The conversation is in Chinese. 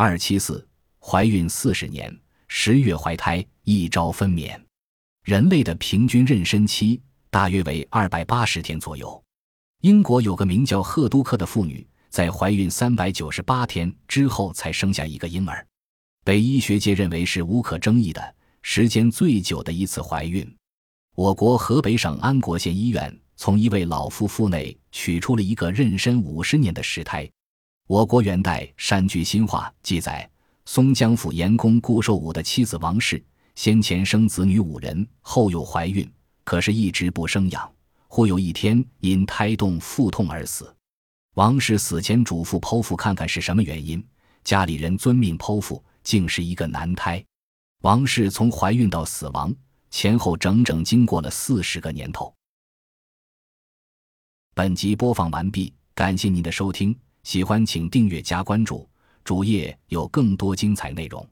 二七四，怀孕四十年，十月怀胎，一朝分娩。人类的平均妊娠期大约为二百八十天左右。英国有个名叫赫都克的妇女，在怀孕三百九十八天之后才生下一个婴儿，被医学界认为是无可争议的时间最久的一次怀孕。我国河北省安国县医院从一位老夫妇内取出了一个妊娠五十年的尸胎。我国元代《山居新话》记载，松江府盐工顾寿武的妻子王氏，先前生子女五人，后又怀孕，可是一直不生养。忽有一天因胎动腹痛而死。王氏死前嘱咐剖腹看看是什么原因，家里人遵命剖腹，竟是一个男胎。王氏从怀孕到死亡前后整整经过了四十个年头。本集播放完毕，感谢您的收听。喜欢请订阅加关注，主页有更多精彩内容。